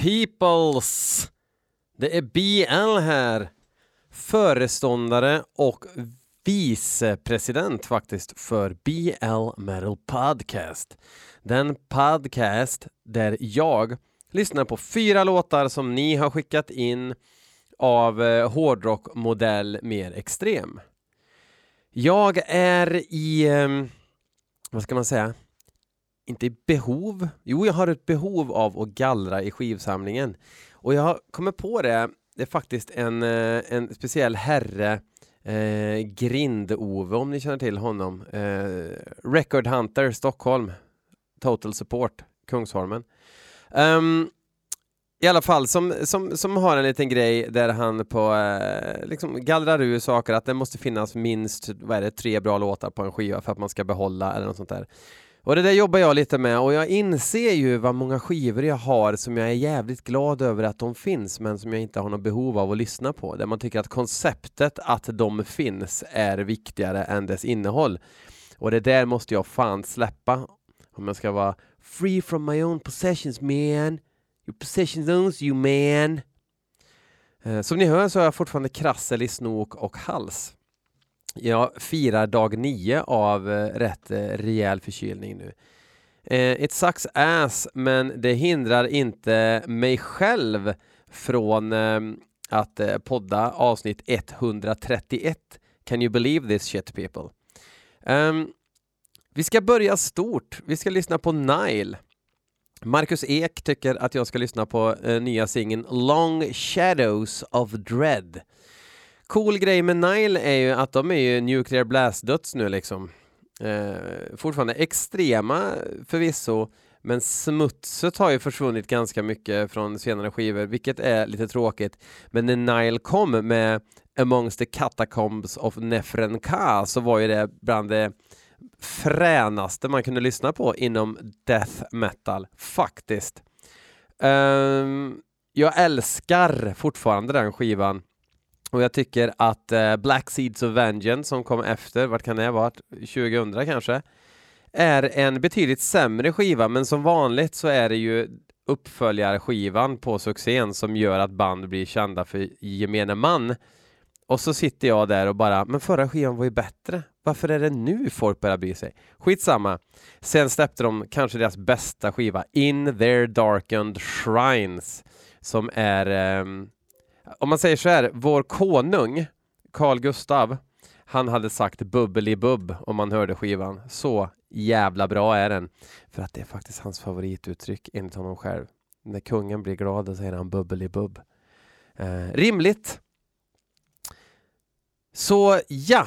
peoples! Det är BL här. Föreståndare och vicepresident faktiskt för BL Metal Podcast. Den podcast där jag lyssnar på fyra låtar som ni har skickat in av eh, hårdrockmodell mer extrem. Jag är i, eh, vad ska man säga, inte i behov. Jo, jag har ett behov av att gallra i skivsamlingen. Och jag har kommit på det, det är faktiskt en, eh, en speciell herre, eh, Grind-Ove, om ni känner till honom. Eh, Record Hunter, Stockholm. Total Support, Kungsholmen. Um, i alla fall, som, som, som har en liten grej där han på, eh, liksom gallrar ur saker, att det måste finnas minst, vad är det, tre bra låtar på en skiva för att man ska behålla eller något sånt där. Och det där jobbar jag lite med och jag inser ju vad många skivor jag har som jag är jävligt glad över att de finns men som jag inte har något behov av att lyssna på. Där man tycker att konceptet att de finns är viktigare än dess innehåll. Och det där måste jag fan släppa om jag ska vara free from my own possessions man. Your possessions owns you man. Eh, som ni hör så har jag fortfarande krassel i snok och hals. Jag firar dag nio av eh, rätt eh, rejäl förkylning nu. Eh, it sucks ass, men det hindrar inte mig själv från ehm, att podda avsnitt 131. Can you believe this shit people? Um, vi ska börja stort. Vi ska lyssna på Nile. Marcus Ek tycker att jag ska lyssna på uh, nya singeln Long Shadows of Dread cool grej med Nile är ju att de är ju nuclear blast-döds nu liksom. Eh, fortfarande extrema förvisso, men smutset har ju försvunnit ganska mycket från senare skivor, vilket är lite tråkigt. Men när Nile kom med Amongst the Catacombs of Nefrenka så var ju det bland det fränaste man kunde lyssna på inom death metal, faktiskt. Um, jag älskar fortfarande den skivan. Och jag tycker att eh, Black Seeds of Vengeance som kom efter, vart kan det ha varit? 2000 kanske? Är en betydligt sämre skiva, men som vanligt så är det ju uppföljarskivan på succén som gör att band blir kända för gemene man. Och så sitter jag där och bara, men förra skivan var ju bättre. Varför är det nu folk börjar bry sig? Skitsamma. Sen släppte de kanske deras bästa skiva, In Their Darkened Shrines, som är eh, om man säger så här, vår konung, Carl Gustav, han hade sagt bubbeli-bubb om man hörde skivan. Så jävla bra är den. För att det är faktiskt hans favorituttryck enligt honom själv. När kungen blir glad då säger han bubbeli-bubb. Eh, rimligt. Så ja,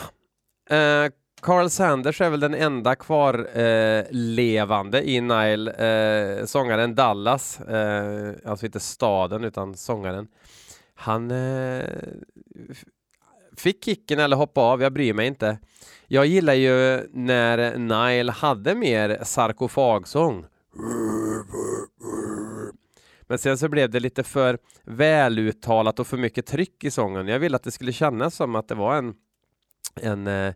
eh, Carl Sanders är väl den enda kvarlevande eh, i Nile, eh, sångaren Dallas, eh, alltså inte staden utan sångaren. Han eh, fick kicken eller hoppade av, jag bryr mig inte. Jag gillar ju när Nile hade mer sarkofagsång. Men sen så blev det lite för väluttalat och för mycket tryck i sången. Jag ville att det skulle kännas som att det var en, en eh,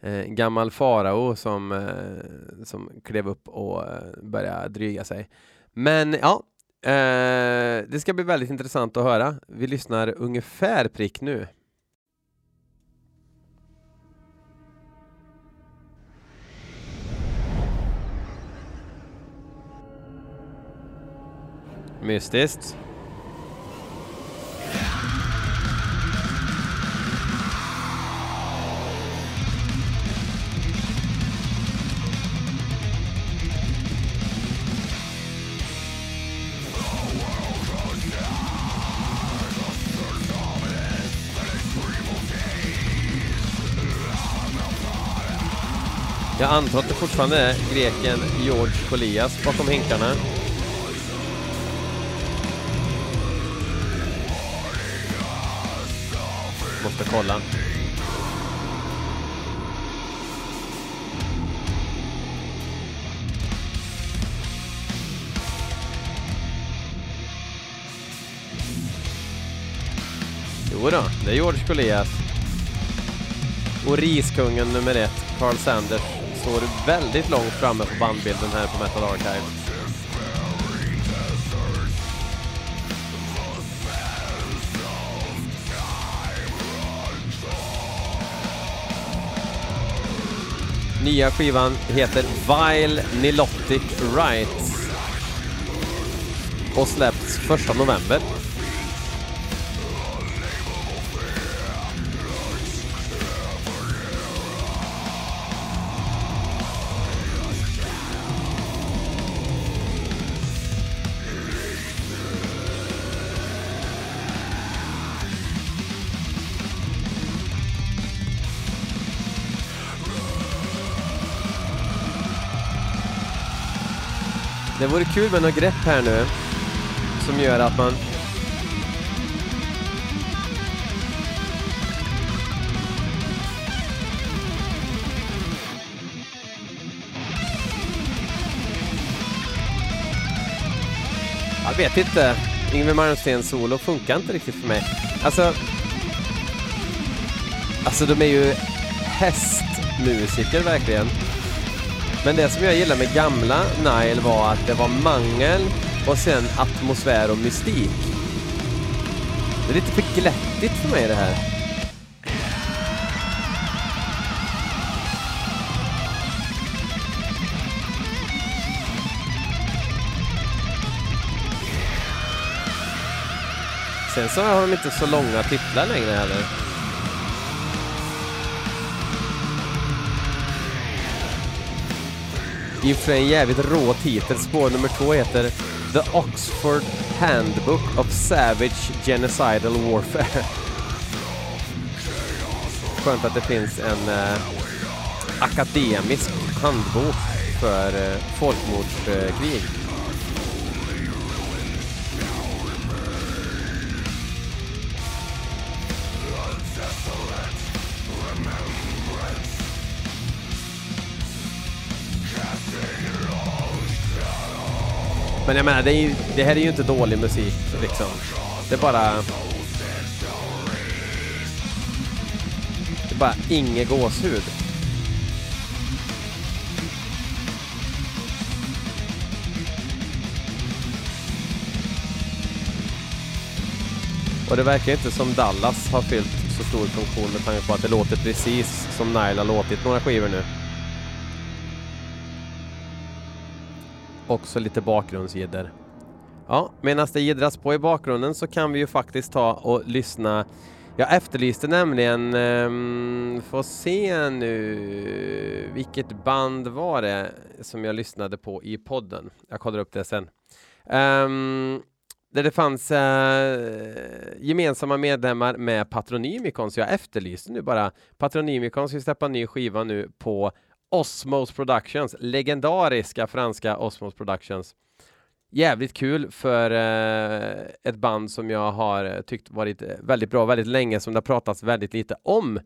eh gammal farao som, eh, som klev upp och eh, började dryga sig. Men ja, Eh, det ska bli väldigt intressant att höra. Vi lyssnar ungefär prick nu. Mystiskt. Jag antar att det fortfarande är greken George Kolias bakom hinkarna. Måste kolla. Jo då, det är George Kolias. Och riskungen nummer ett, Carl Sanders står väldigt långt framme på bandbilden här på Metal Archive. Nya skivan heter Vile Nilotic Rights och släpps 1 november. Vore kul med något grepp här nu som gör att man Jag vet inte. Yngwie Malmsteen solo funkar inte riktigt för mig. Alltså... Alltså de är ju hästmusiker verkligen. Men det som jag gillade med gamla Nile var att det var mangel och sen atmosfär och mystik. Det är lite för glättigt för mig det här. Sen så har de inte så långa titlar längre heller. I och för sig en jävligt rå titel. Spår nummer två heter The Oxford Handbook of Savage Genocidal Warfare. Skönt att det finns en eh, akademisk handbok för eh, folkmordskrig. Men jag menar, det, är ju, det här är ju inte dålig musik liksom. Det är bara... Det är bara inget gåshud. Och det verkar inte som Dallas har fyllt så stor funktion med tanke på att det låter precis som Nile har låtit några skivor nu. Också lite bakgrundsjidder. Ja, medan det jiddras på i bakgrunden så kan vi ju faktiskt ta och lyssna. Jag efterlyste nämligen, ehm, um, får se nu, vilket band var det som jag lyssnade på i podden? Jag kollar upp det sen. Um, där det fanns uh, gemensamma medlemmar med Patronymikon, så jag efterlyste nu bara Patronymikon ska släppa en ny skiva nu på Osmos Productions, legendariska franska Osmos Productions. Jävligt kul för eh, ett band som jag har eh, tyckt varit eh, väldigt bra väldigt länge, som det har pratats väldigt lite om.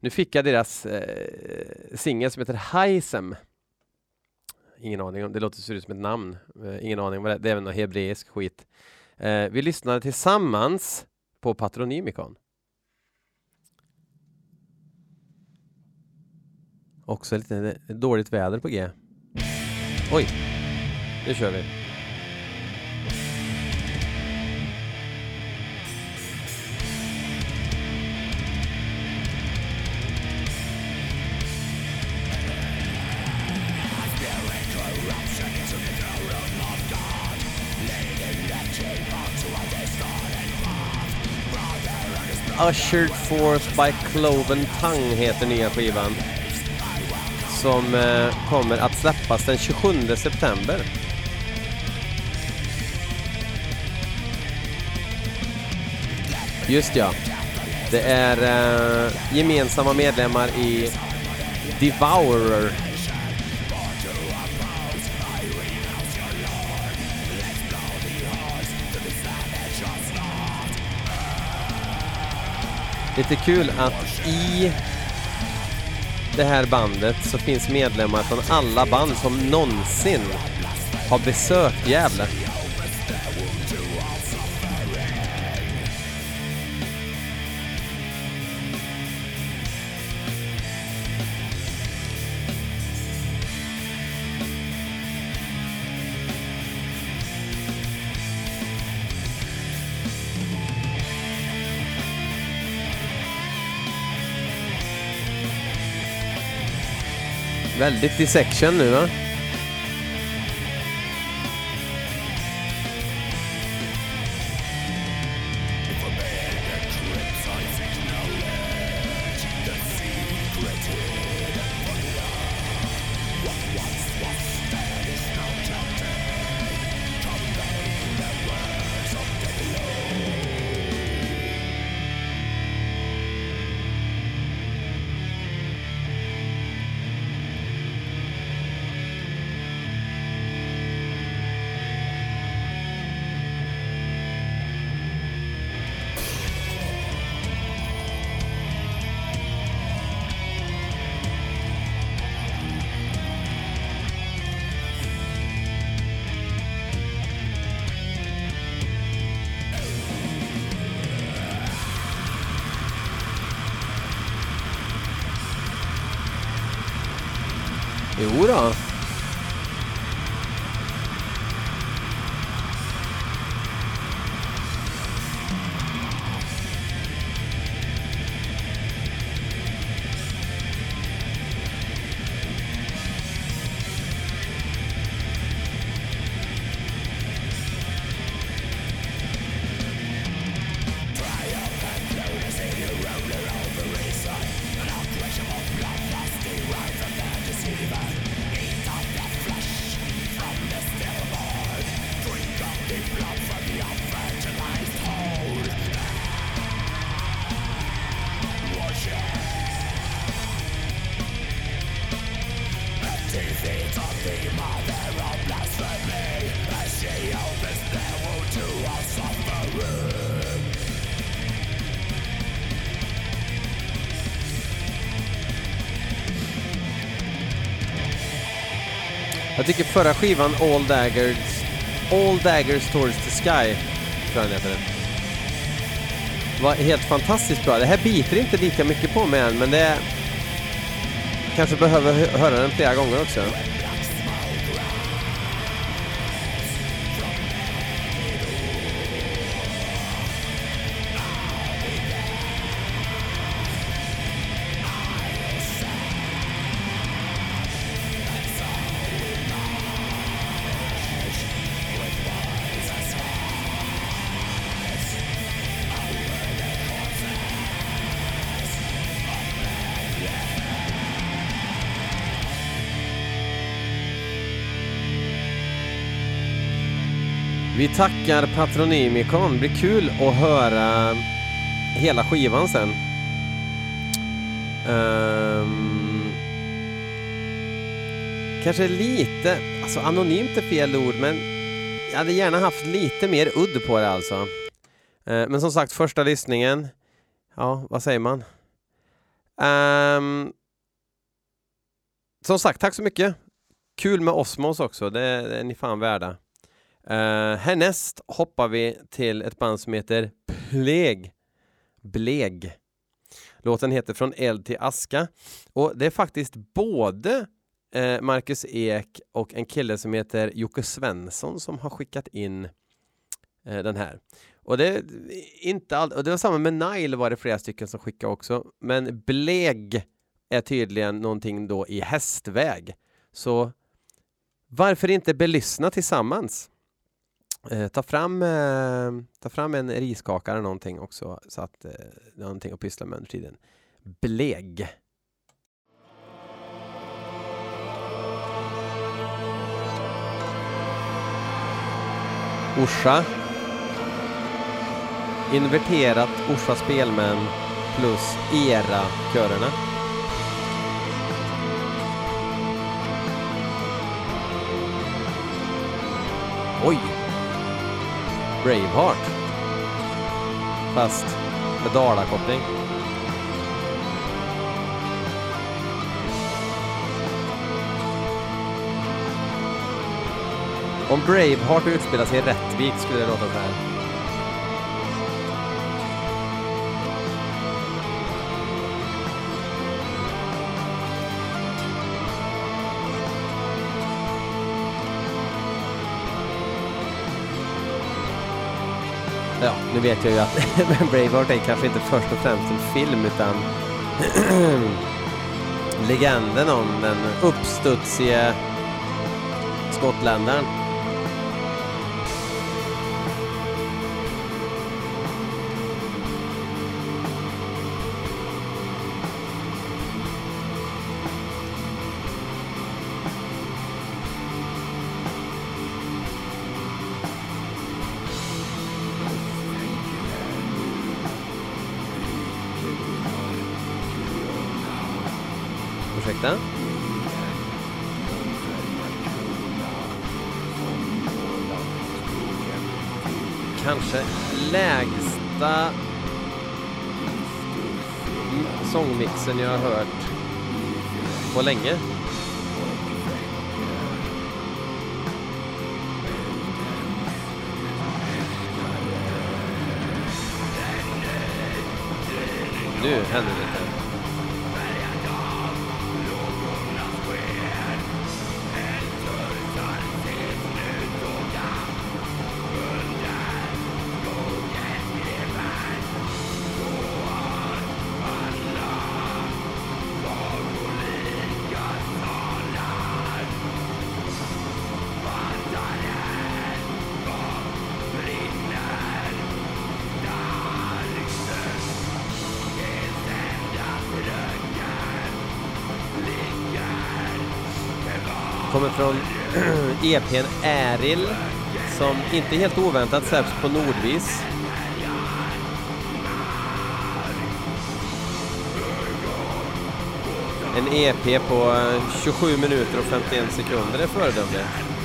Nu fick jag deras eh, singel som heter Heisem. Ingen aning om, det låter ser ut som ett namn. Eh, ingen aning vad det är, det är väl någon hebreisk skit. Eh, vi lyssnade tillsammans på Patronymikon. Också lite dåligt väder på G. Oj, nu kör vi. Ushered Forth by Cloven Tongue heter nya skivan som eh, kommer att släppas den 27 september. Just ja. Det är eh, gemensamma medlemmar i Devourer. Lite kul att i det här bandet så finns medlemmar från alla band som någonsin har besökt Gävle. Väldigt dissection nu va? Jo. Jag tycker förra skivan All Daggers All Daggers Towards the Sky tror jag den heter. Var helt fantastiskt bra. Det här biter inte lika mycket på mig än men det kanske behöver höra den flera gånger också. Vi tackar Patronymikon. Det blir kul att höra hela skivan sen. Um, kanske lite, alltså anonymt är fel ord, men jag hade gärna haft lite mer udd på det alltså. Uh, men som sagt, första lyssningen, ja, vad säger man? Um, som sagt, tack så mycket. Kul med Osmos också, det, det är ni fan värda. Uh, härnäst hoppar vi till ett band som heter Pleg. Bleg. Låten heter Från eld till aska. Och det är faktiskt både uh, Marcus Ek och en kille som heter Jocke Svensson som har skickat in uh, den här. Och det, inte all, och det var samma med Nile var det flera stycken som skickade också. Men Bleg är tydligen någonting då i hästväg. Så varför inte belyssna tillsammans? Eh, ta, fram, eh, ta fram en riskaka eller någonting också så att eh, det är någonting att pyssla med under tiden. Bleg. Orsa. Inverterat Orsa Spelmän plus ERA-körerna. Oj! Braveheart. Fast med Dala-koppling. Om Braveheart utspelar sig i Rättvik skulle det låta så här. Nu vet jag ju att Braveheart är kanske inte först och främst en film utan legenden om den uppstudsige skottländaren. Ursäkta? Kanske lägsta sångmixen jag har hört på länge. Nu händer det Kommer från e EPn Äril som inte helt oväntat släpps på Nordvis. En EP på 27 minuter och 51 sekunder är föredömligt.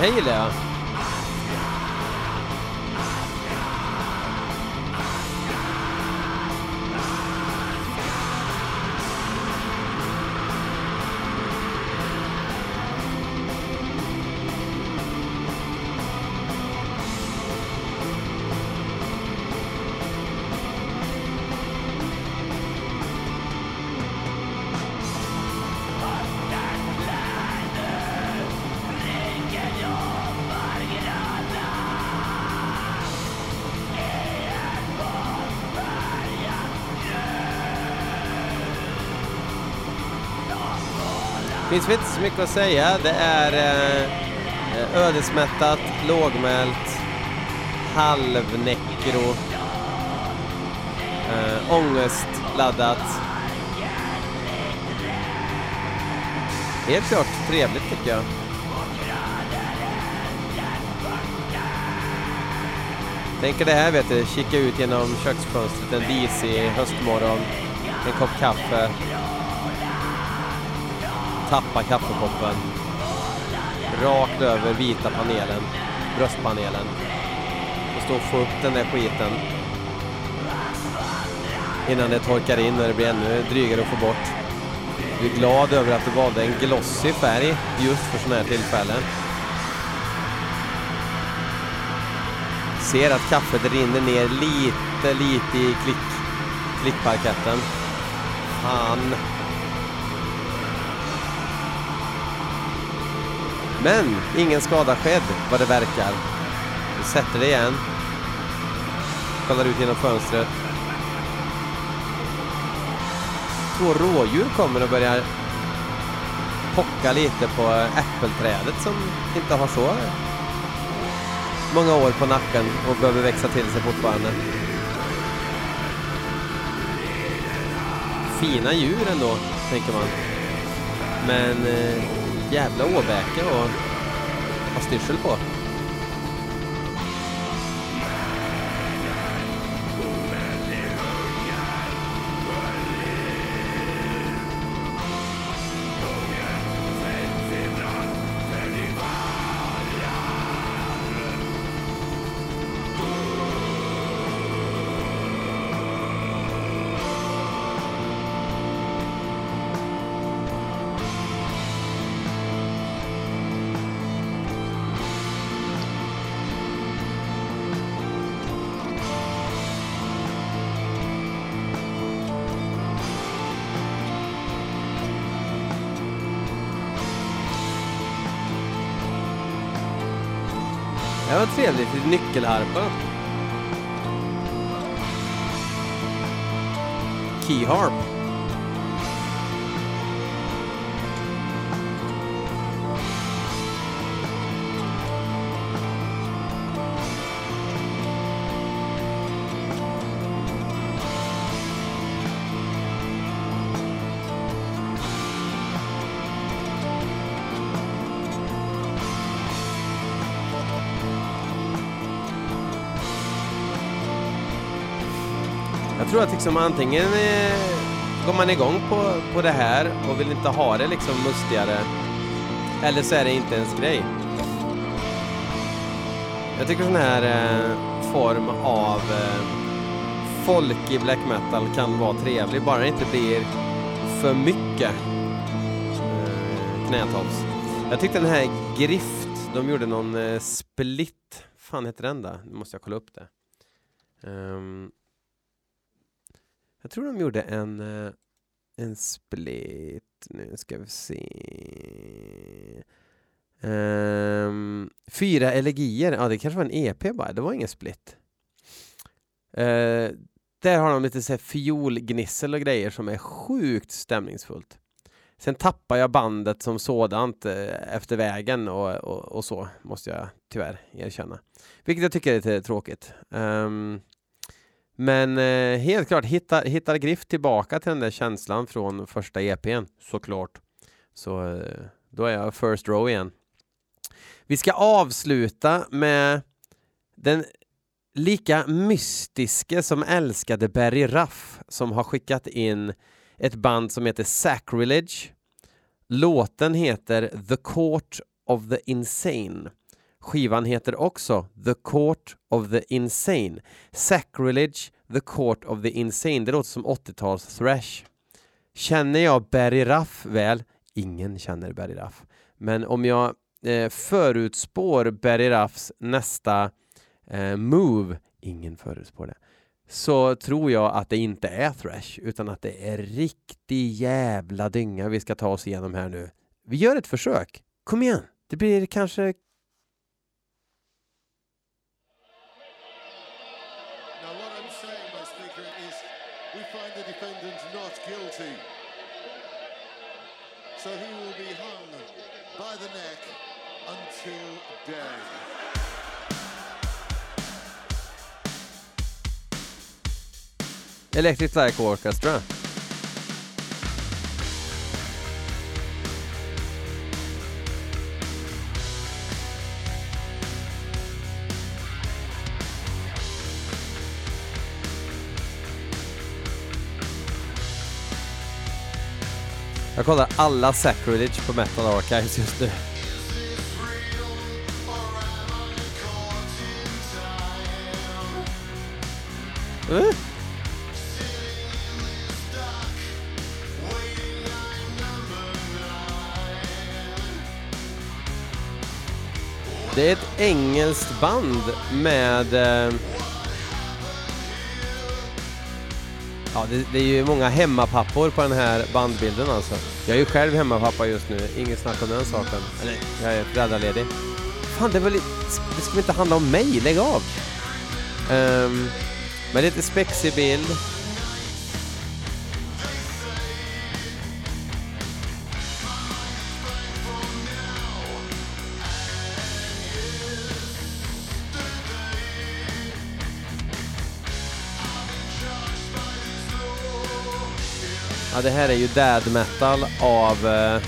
Det finns väl inte så mycket att säga. Det är eh, eh ödesmättat, lågmält, halvnekro, eh, ångestladdat. Helt klart trevligt tycker jag. Tänker det här vet du, kika ut genom köksfönstret en disig höstmorgon, en kopp kaffe, tappa kaffekoppen rakt över vita panelen, bröstpanelen och stå och få upp den där skiten innan det torkar in och det blir ännu drygare att få bort. Du är glad över att du valde en glossig färg just för sådana här tillfällen. Ser att kaffet rinner ner lite, lite i klick, klickparketten. Fan. Men ingen skada skedd vad det verkar. Vi sätter det igen. Kollar ut genom fönstret. Två rådjur kommer och börjar pocka lite på eh, äppelträdet som inte har så många år på nacken och behöver växa till sig fortfarande. fina djur ändå, tänker man. Men eh, jävla åbäke och ha styrsel på. Nyckelharpa. Keyharp. Tror att liksom antingen eh, går man igång på, på det här och vill inte ha det liksom mustigare. Eller så är det inte ens grej. Jag tycker sån här eh, form av eh, i black metal kan vara trevlig, bara det inte blir för mycket eh, knätofs. Jag tyckte den här Grift, de gjorde någon eh, split, fan heter den då? Nu måste jag kolla upp det. Um, jag tror de gjorde en, eh, en split. Nu ska vi se. Um, fyra elegier. Ja, det kanske var en EP bara. Det var ingen split. Uh, där har de lite så här fiolgnissel och grejer som är sjukt stämningsfullt. Sen tappar jag bandet som sådant eh, efter vägen och, och, och, så, måste jag tyvärr erkänna. Vilket jag tycker är lite tråkigt. Um, men eh, helt klart, hittar, hittar Griff tillbaka till den där känslan från första EPn, såklart. Så eh, då är jag first row igen. Vi ska avsluta med den lika mystiske som älskade Barry Ruff som har skickat in ett band som heter Sacrilege. Låten heter The Court of the Insane. Skivan heter också The Court of the Insane. Sacrilege, The Court of the Insane. Det låter som 80-tals thrash. Känner jag Barry Ruff väl? Ingen känner Barry Ruff. Men om jag eh, förutspår Barry Ruffs nästa eh, move, ingen förutspår det, så tror jag att det inte är thrash utan att det är riktig jävla dynga vi ska ta oss igenom här nu. Vi gör ett försök. Kom igen! Det blir kanske Electric Light Orchestra. Jag kollar alla Sacrilege på Metal Archives just nu. Uh. Det är ett engelskt band med eh, Ja, det, det, är ju många hemmapappor på den här bandbilden alltså. Jag är ju själv hemmapappa just nu, inget snack om den saken. Eller, jag är föräldraledig. Fan, det, var lite, det ska väl inte handla om mig, lägg av! Um, men lite spexig bild. Ja, det här är ju dad metal av eh,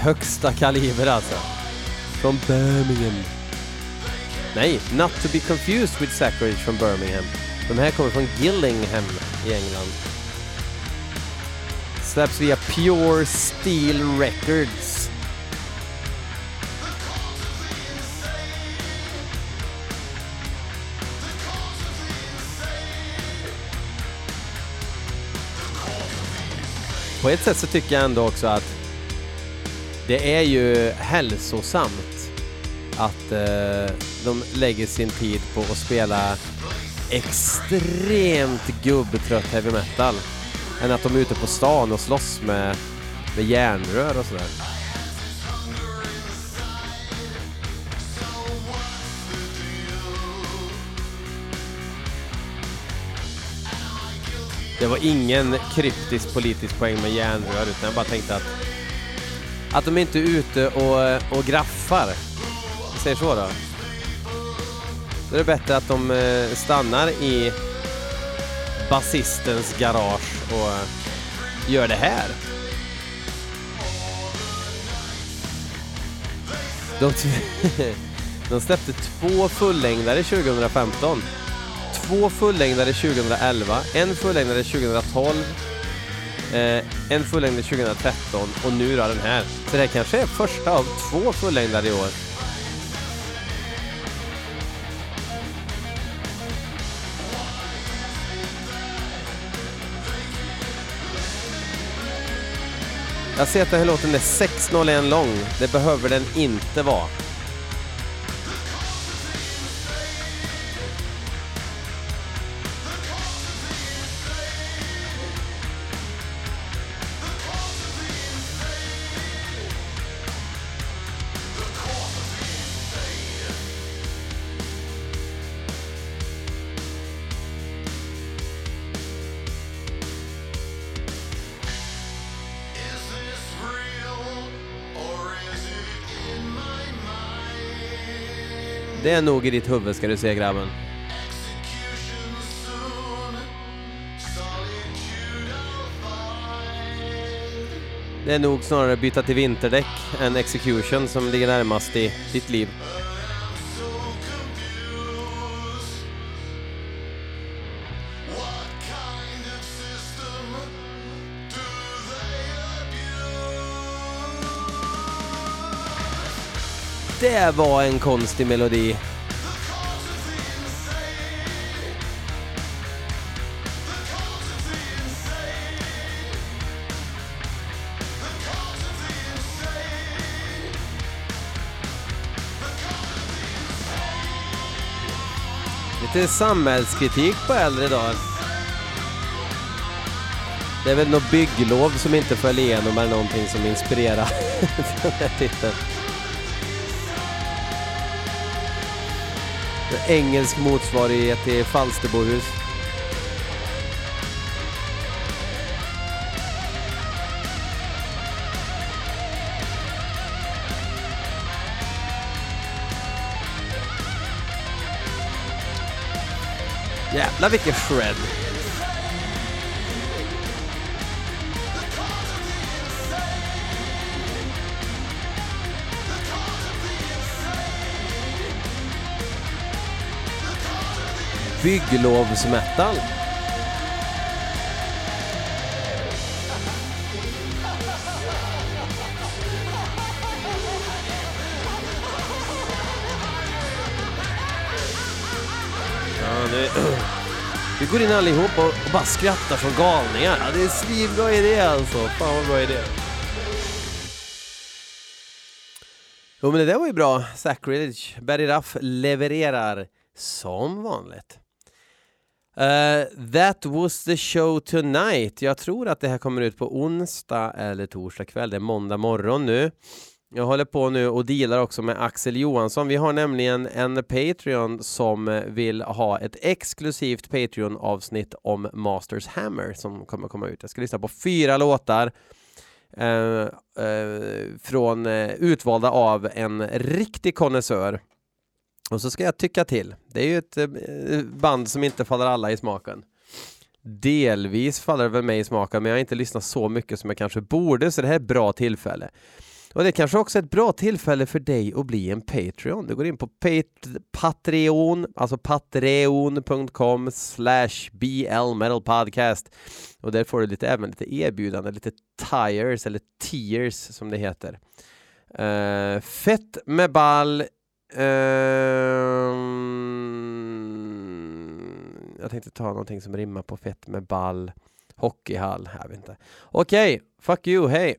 högsta kaliber alltså. Från Birmingham. Nej, not to be confused with Sacrilege från Birmingham. De här kommer från Gillingham i England. Släpps via Pure Steel Records. På ett sätt så tycker jag ändå också att det är ju hälsosamt att eh, de lägger sin tid på att spela extremt gubbtrött heavy metal än att de är ute på stan och slåss med, med järnrör och sådär. Det var ingen kryptisk politisk poäng med järnrör utan jag bara tänkte att att de inte är ute och, och graffar. Vi säger så då. Då är det bättre att de eh, stannar i basistens garage och eh, gör det här. De, de släppte två fullängdare 2015. Två fullängdare 2011, en fullängdare 2012, eh, en fullängdare 2013 och nu då den här. Så det här kanske är första av två fullängdare i år. Jag ser att den här låten är 6.01 lång. Det behöver den inte vara. Är nog i ditt huvud ska du se grabben. Det är nog snarare byta till vinterdäck än execution som ligger närmast i ditt liv. Det var en konstig melodi. Lite samhällskritik på äldre dagar. Det är väl något bygglov som inte föll igenom eller någonting som inspirerar den här titeln. Engelsk motsvarighet till Falsterbohus. Jävlar vilken shred! Bygglovsmetal. Ja. Vi går in allihop och, och bara skrattar som galningar. Ja, det är en svinbra idé alltså. Fan vad bra idé. Jo men det där var ju bra. Sacrilege. Barry Ruff levererar som vanligt. Uh, that was the show tonight. Jag tror att det här kommer ut på onsdag eller torsdag kväll. Det är måndag morgon nu. Jag håller på nu och dealar också med Axel Johansson. Vi har nämligen en Patreon som vill ha ett exklusivt Patreon-avsnitt om Masters Hammer som kommer komma ut. Jag ska lyssna på fyra låtar eh, eh, från eh, utvalda av en riktig konnässör. Och så ska jag tycka till. Det är ju ett eh, band som inte faller alla i smaken. Delvis faller det väl mig i smaken, men jag har inte lyssnat så mycket som jag kanske borde, så det här är ett bra tillfälle. Och det är kanske också ett bra tillfälle för dig att bli en Patreon. Du går in på Patreon, alltså patreon.com slash blmetalpodcast och där får du lite, även lite erbjudande, lite tires eller tiers som det heter. Uh, fett med ball Um, jag tänkte ta någonting som rimmar på fett med ball. Hockeyhall, jag vet inte. Okej, okay, fuck you, hej!